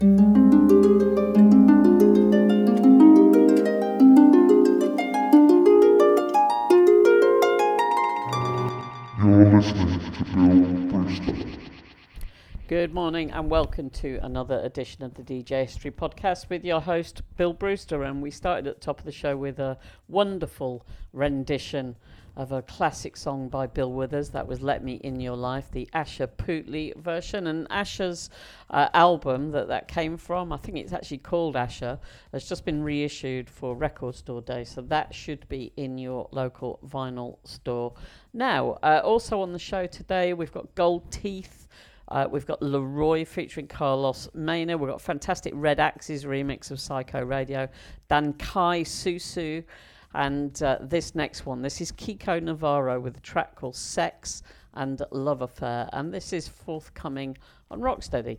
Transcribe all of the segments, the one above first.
Good morning and welcome to another edition of the DJ History Podcast with your host Bill Brewster. And we started at the top of the show with a wonderful rendition of a classic song by Bill Withers. That was "Let Me in Your Life," the Asha Puthli version. And Asha's uh, album that that came from, I think it's actually called Asher, has just been reissued for Record Store Day. So that should be in your local vinyl store. Now, uh, also on the show today, we've got Gold Teeth. Uh, we've got Laroye featuring Carlos Mena. We've got fantastic Red Axes remix of Psycho Radio. Dan Kye Susu. And uh, this next one, this is Kiko Navarro with a track called Sex and Love Affair. And this is forthcoming on Rocksteady.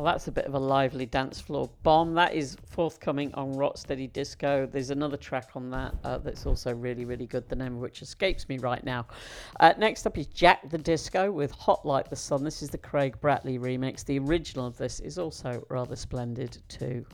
Well, that's a bit of a lively dance floor bomb. That is forthcoming on Rocksteady Disco. There's another track on that uh, that's also really, really good, the name of which escapes me right now. Uh, next up is Jac the Disco with Hot Like the Sun. This is the Craig Bratley remix. The original of this is also rather splendid, too.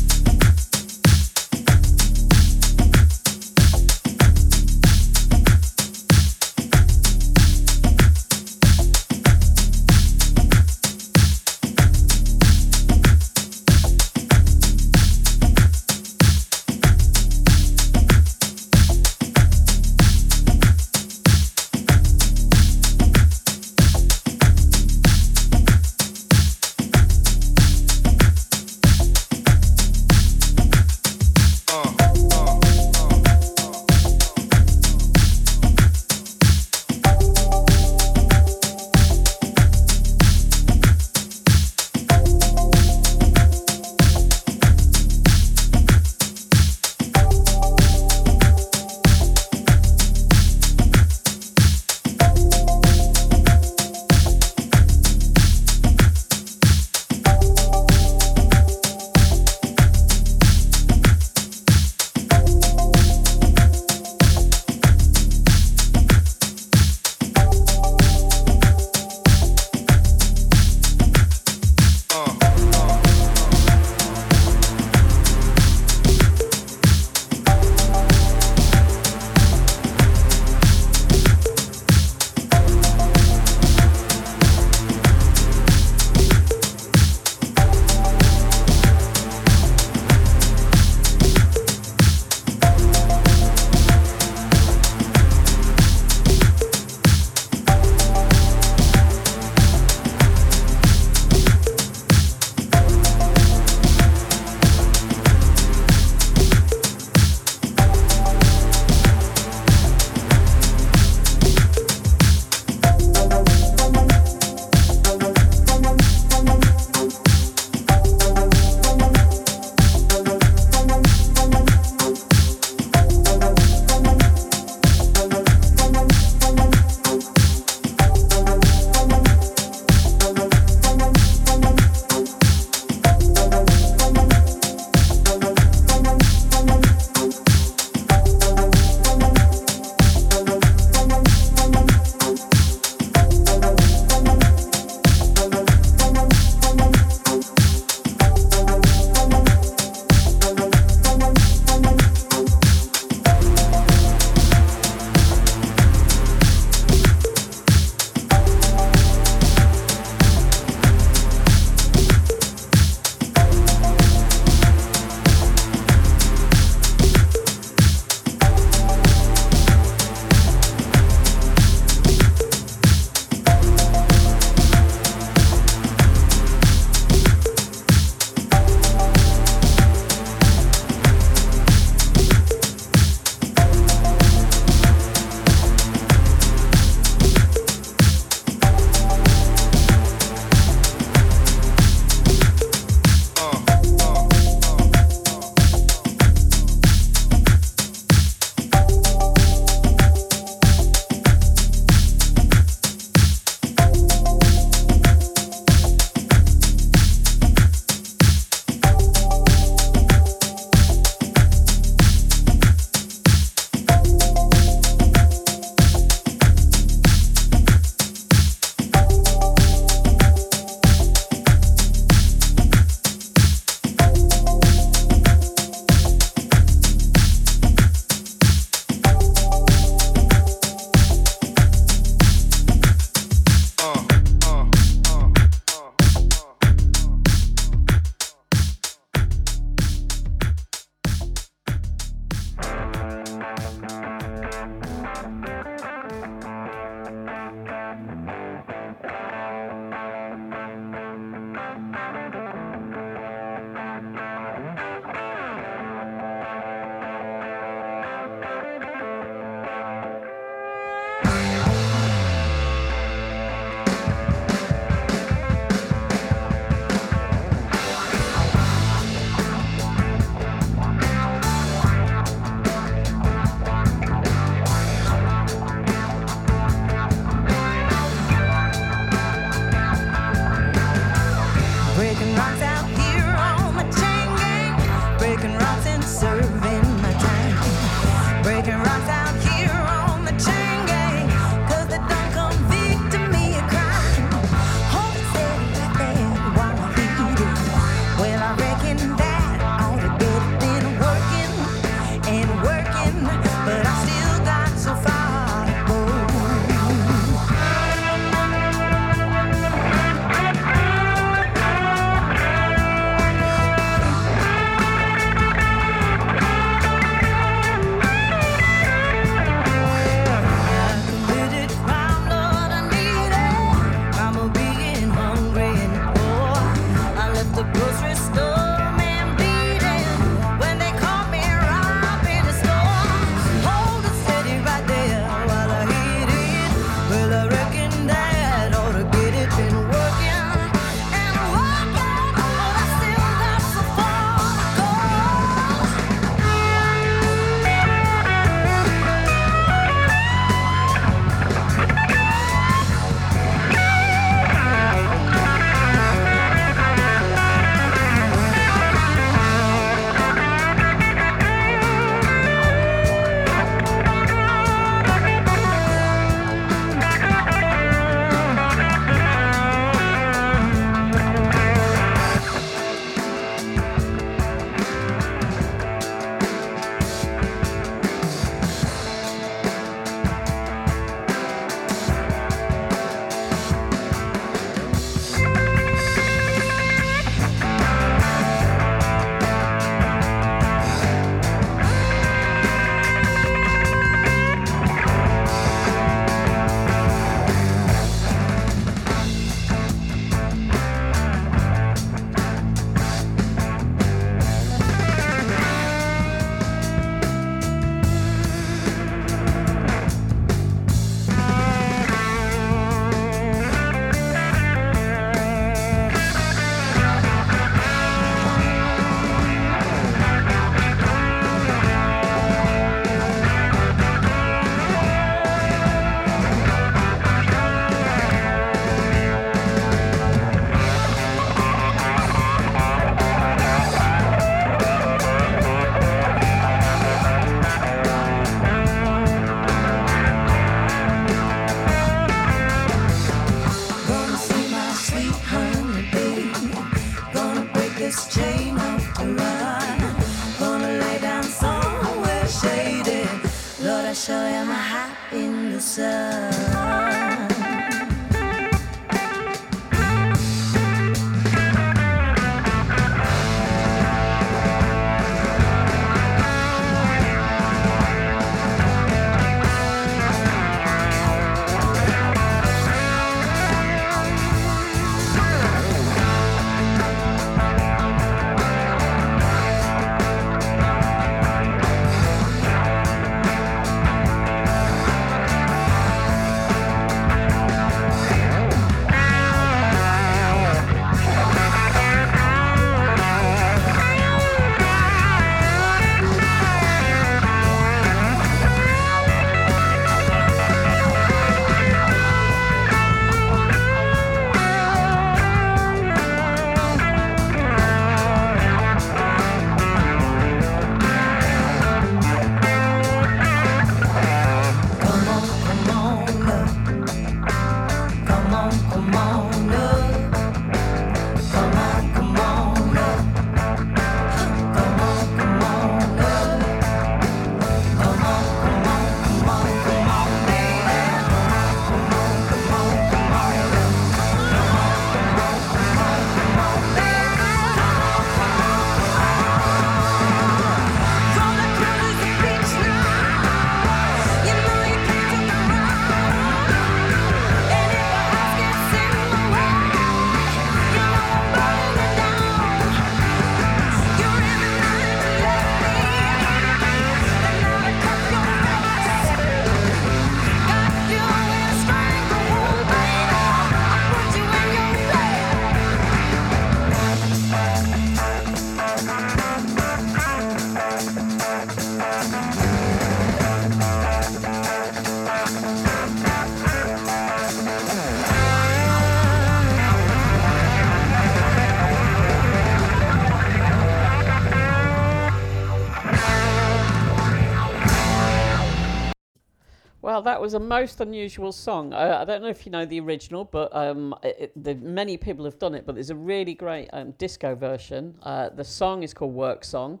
Well, that was a most unusual song. Uh, I don't know if you know the original, but um, it- the, many people have done it. But there's a really great um, disco version. Uh, the song is called Work Song,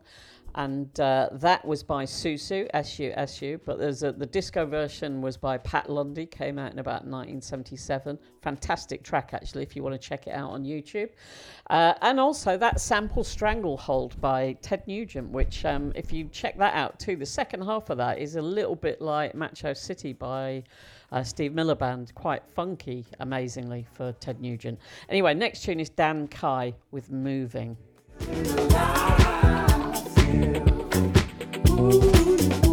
and uh, that was by Susu S U S U. But there's a, the disco version was by Pat Lundy. Came out in about 1977. Fantastic track, actually, if you want to check it out on YouTube. Uh, and also that sample Stranglehold by Ted Nugent, which, um, if you check that out too, the second half of that is a little bit like Macho City by uh, Steve Miller Band. Quite funky, amazingly, for Ted Nugent. Anyway, next tune is Dan Kye with Moving. That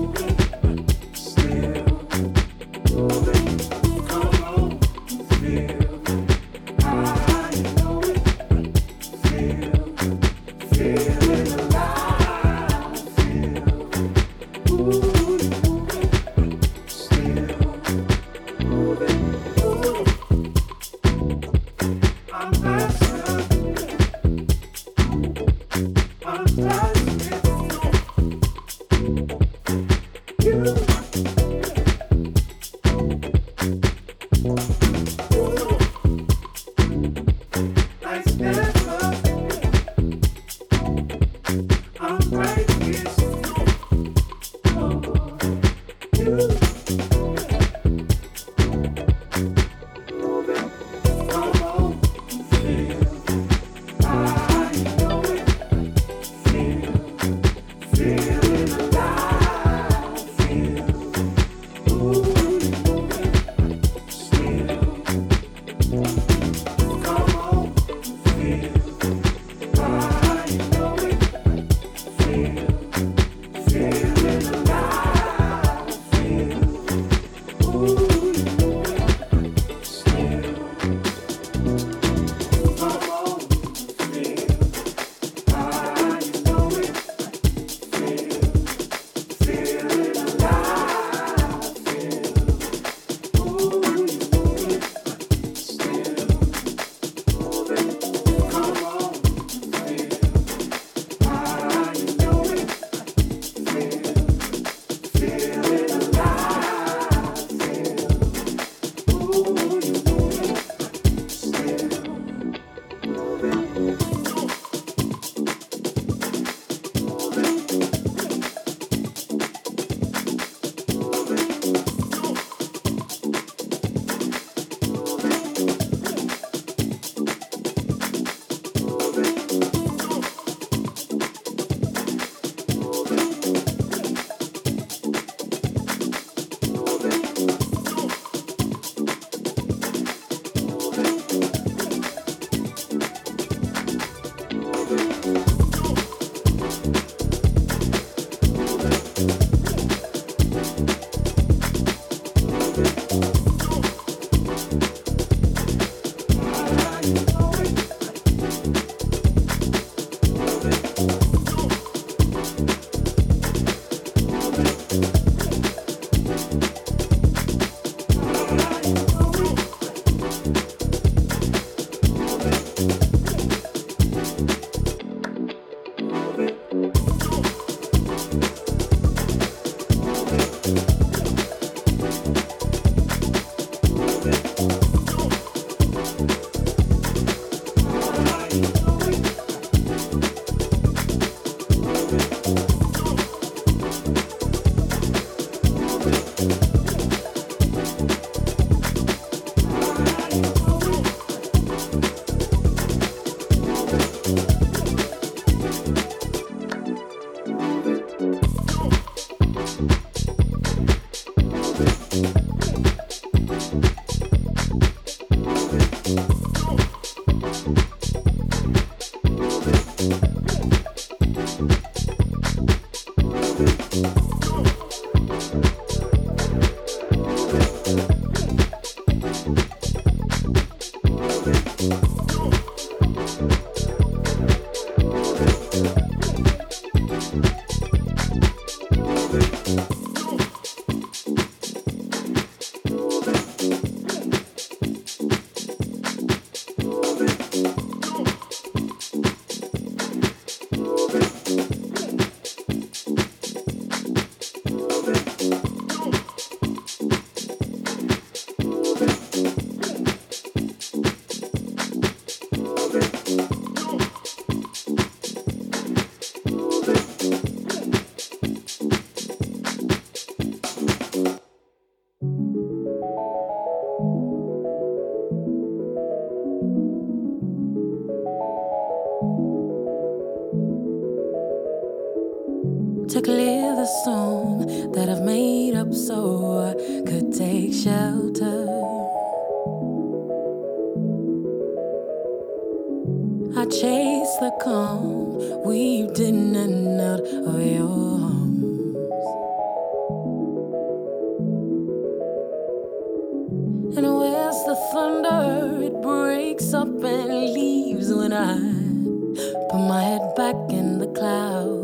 Put my head back in the clouds.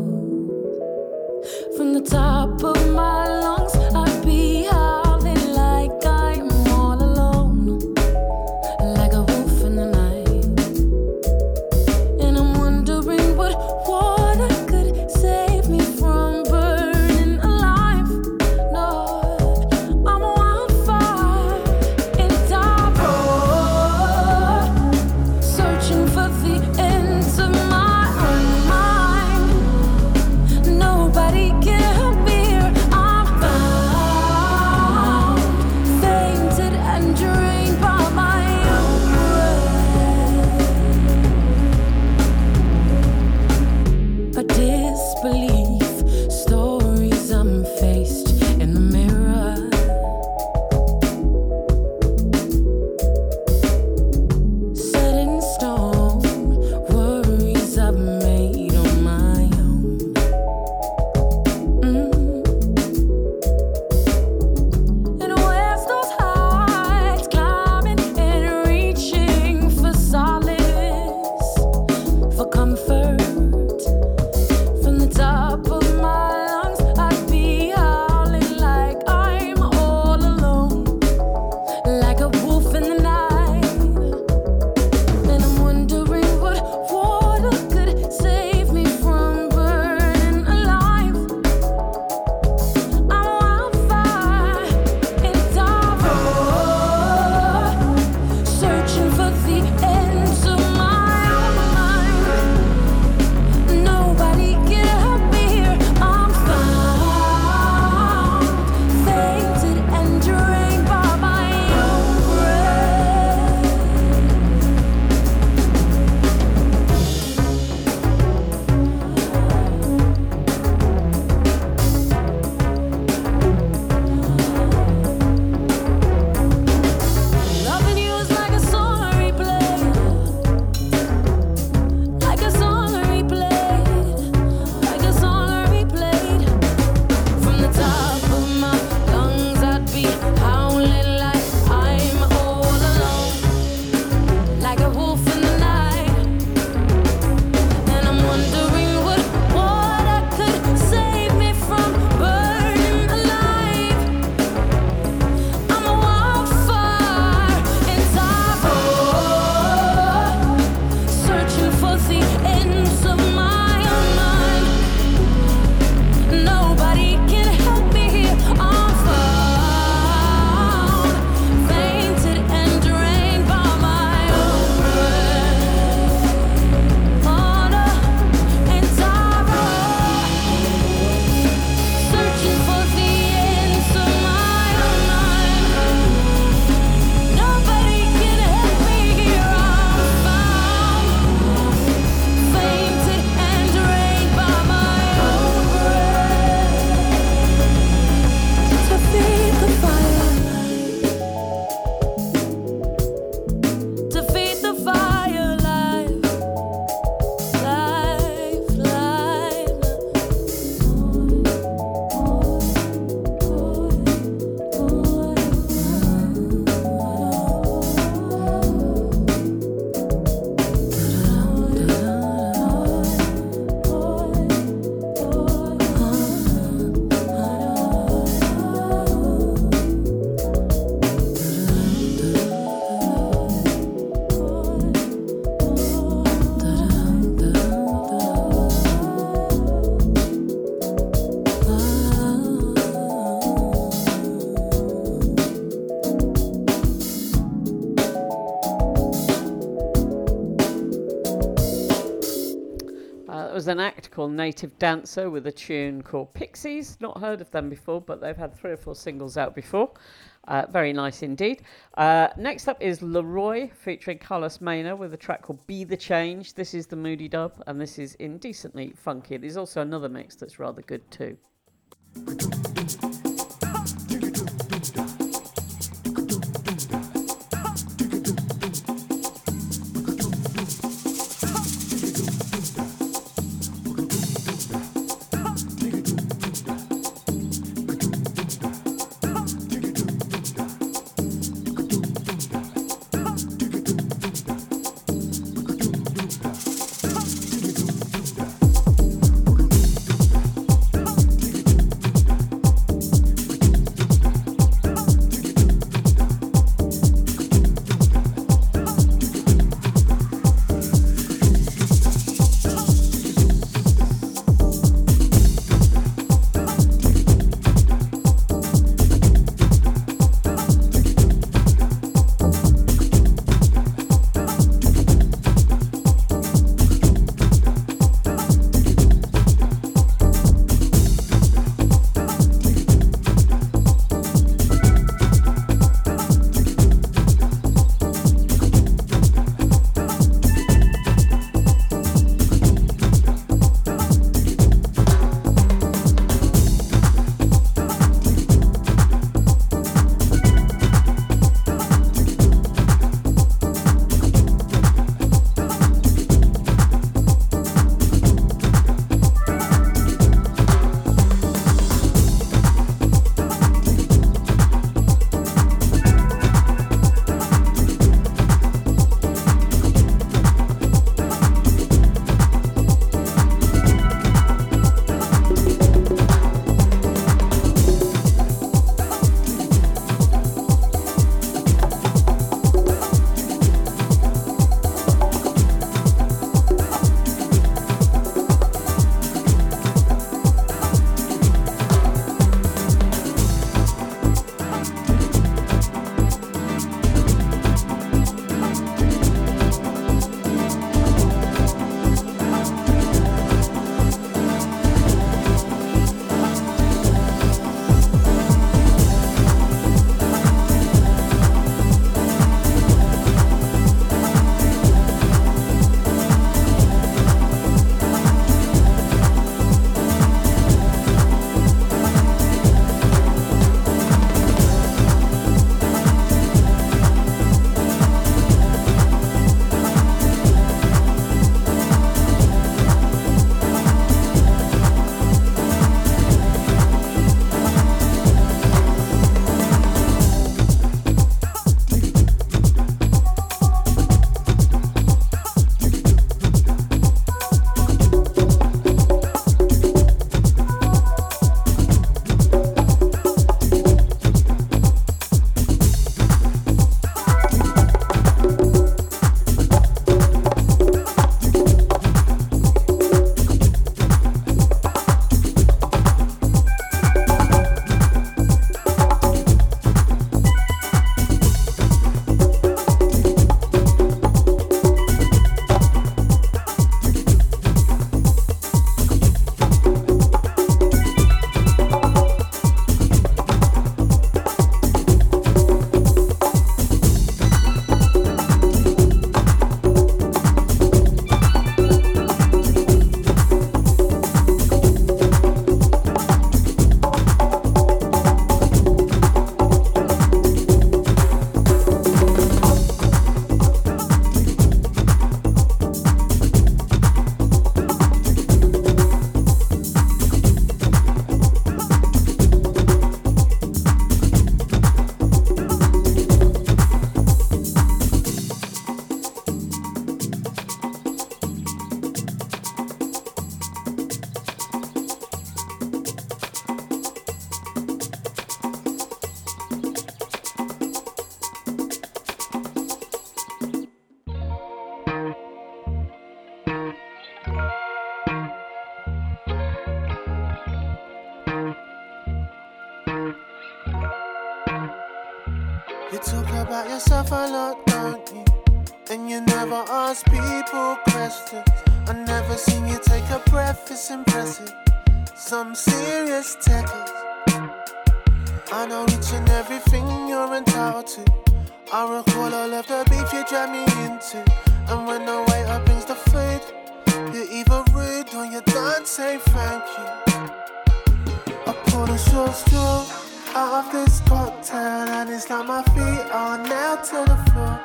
From the top of my called Native Dancer with a tune called Pixies. Not heard of them before, but they've had three or four singles out before. Uh, very nice indeed. Uh, next up is Laroye featuring Carlos Mena with a track called Be the Change. This is the Moody dub, and this is indecently funky. There's also another mix that's rather good too. You talk about yourself a lot, don't you? And you never ask people questions. I never seen you take a breath, it's impressive. Some serious techers. I know each and everything you're entitled to. I recall all of the beef you drag me into. And when the waiter brings the food, you're either rude or you don't say thank you. I pull a short out of this cocktail, and it's like my feet are nailed to the floor.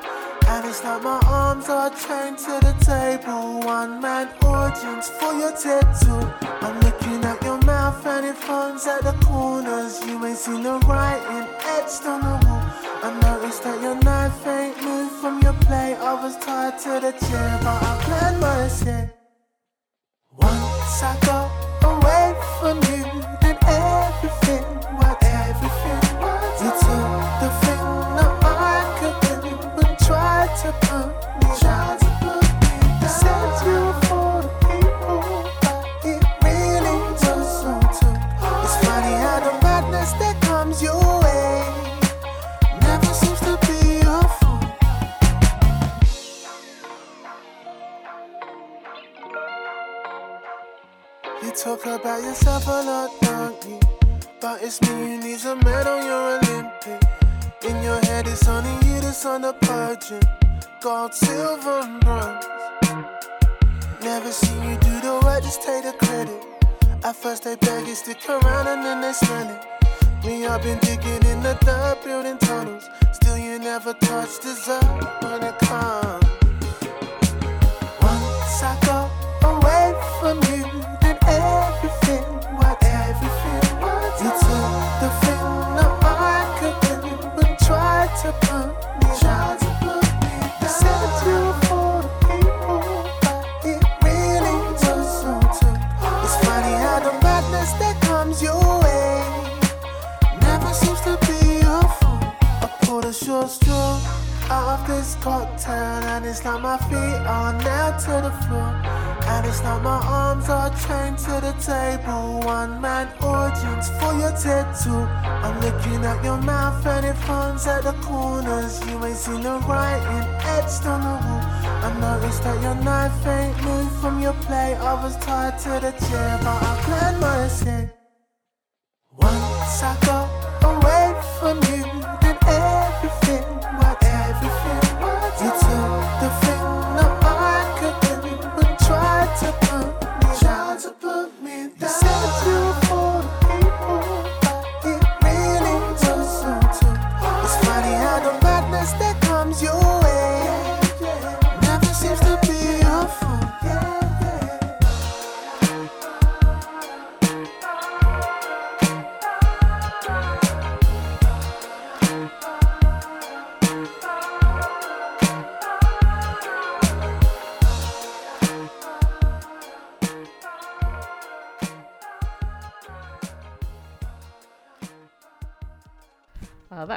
And it's like my arms are chained to the table. One man audience for your tattoo. I'm looking at your mouth and it foams at the corners. You ain't seen the writing etched on the wall. I noticed that your knife ain't moved from your plate. I was tied to the chair, but I planned my escape. Once I go talk about yourself a lot, you? But it's me who needs a medal, you're Olympic. In your head, it's only you that's on the podium. Gold, silver, and bronze. Never seen you do the work, just take the credit. At first, they beg you, stick around, and then they smell it. Me, I've been digging in the dirt, building tunnels. Still, you never touch dessert when it comes. To put me tried out of this cocktail, and it's like my feet are nailed to the floor. And it's like my arms are chained to the table. One man audience for your tattoo. I'm looking at your mouth and it foams at the corners. You ain't seen the writing etched on the wall. I noticed that your knife ain't moved from your plate. I was tied to the chair, but I planned my escape. Once I go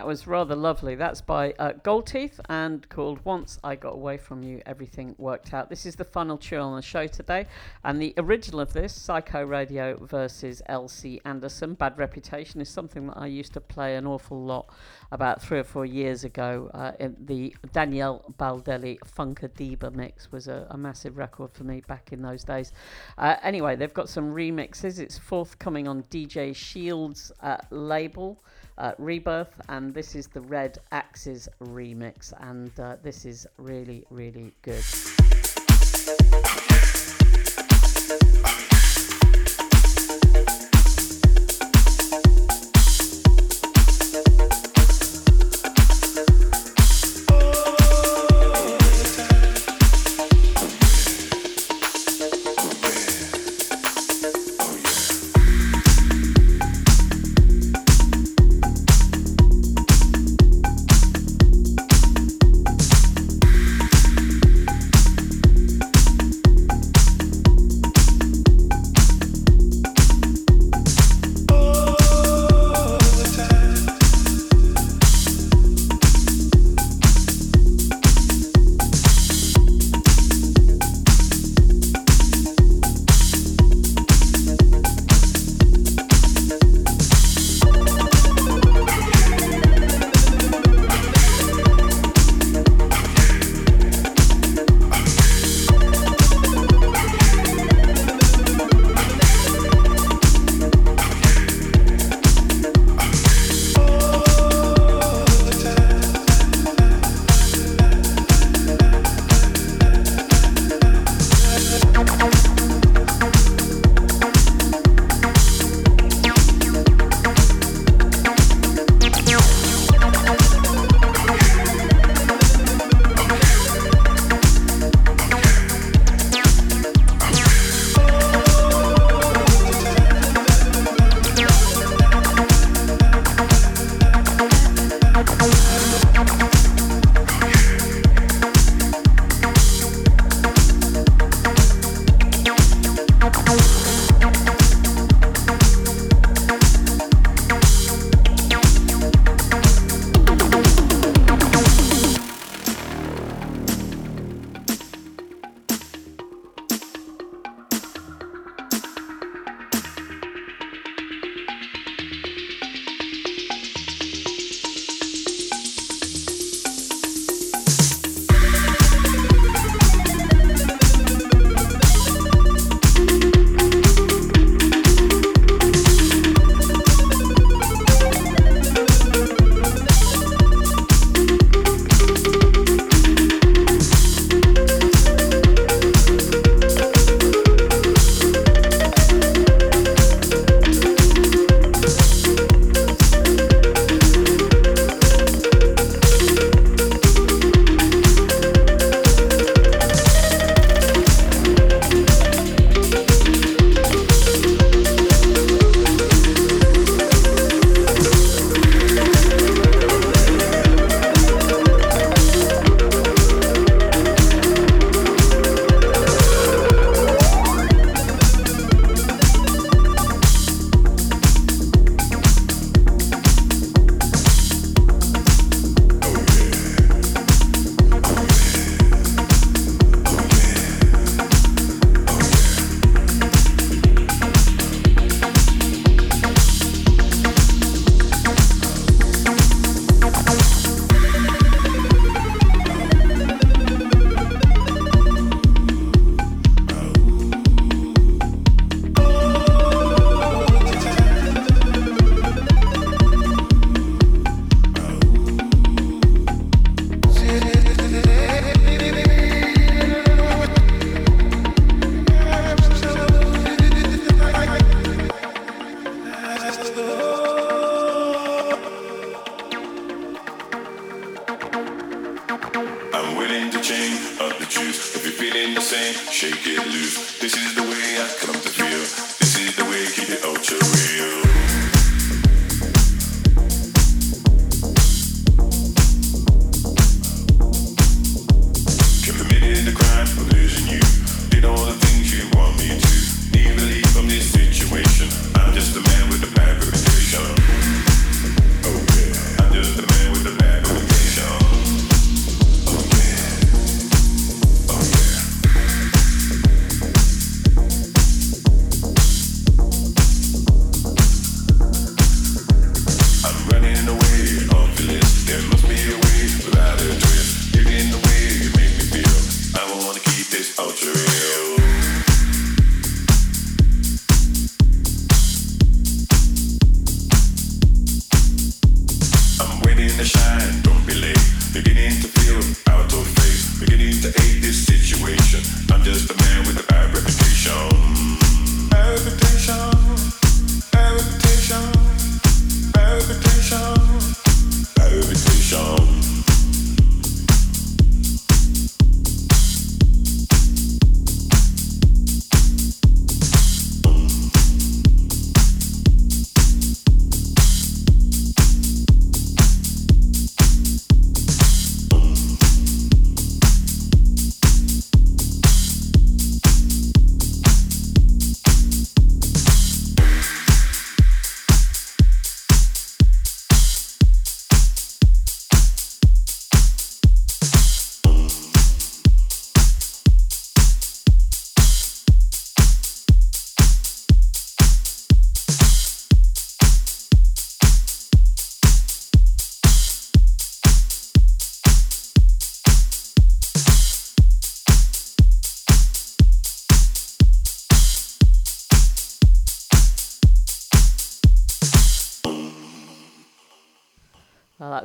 was rather lovely. That's by uh, Goldteeth and called Once I Got Away From You, Everything Worked Out. This is the final tune on the show today. And the original of this, Psycho Radio versus LC Anderson, Bad Reputation, is something that I used to play an awful lot about three or four years ago. Uh, the Daniele Baldelli Funkadiba mix was a, a massive record for me back in those days. Uh, anyway, they've got some remixes. It's forthcoming on DJ Shields' uh, label uh, Rebirth, and this is the Red Axes remix, and uh, this is really, really good.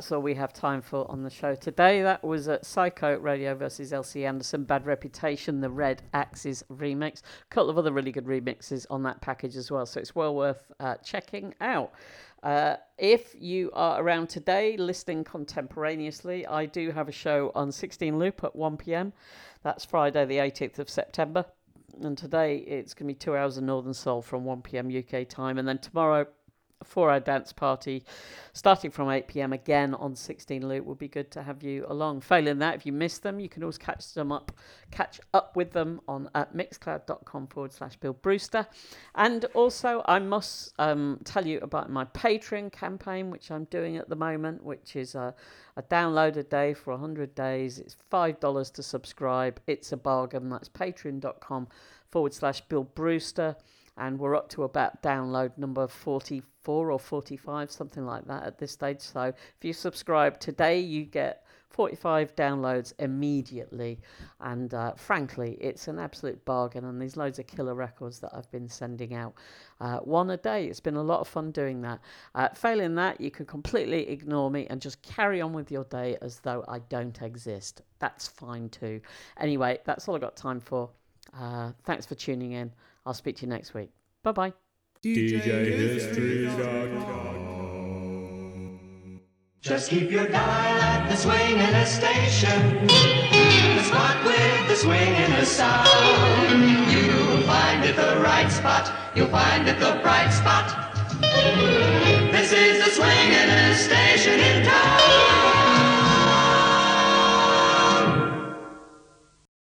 That's all we have time for on the show today. That was at Psycho Radio versus LC Anderson, Bad Reputation, the Red Axes remix. A couple of other really good remixes on that package as well, so it's well worth uh, checking out. Uh, if you are around today listening contemporaneously, I do have a show on 16 Loop at 1 pm. That's Friday, the 18th of September. And today it's going to be two hours of Northern Soul from 1 pm UK time. And then tomorrow, a our dance party starting from 8 pm again on 16 loop. Would be good to have you along. Failing that if you missed them you can always catch them up catch up with them on at mixcloud.com forward slash bill brewster. And also i must um, tell you about my patreon campaign which i'm doing at the moment which is a, a download a day for 100 days. It's five dollars to subscribe. It's a bargain. That's patreon.com forward slash bill brewster and we're up to about download number 44 or 45 something like that at this stage. So if you subscribe today you get 45 downloads immediately. And uh, frankly it's an absolute bargain and there's loads of killer records that i've been sending out uh, one a day. It's been a lot of fun doing that. Uh, failing that you can completely ignore me and just carry on with your day as though i don't exist. That's fine too. Anyway that's all I've got time for. Uh, thanks for tuning in I'll speak to you next week. Bye bye. Just keep your dial at the swinging station. The spot with the swinging sound. You'll find it the right spot. You'll find it the bright spot.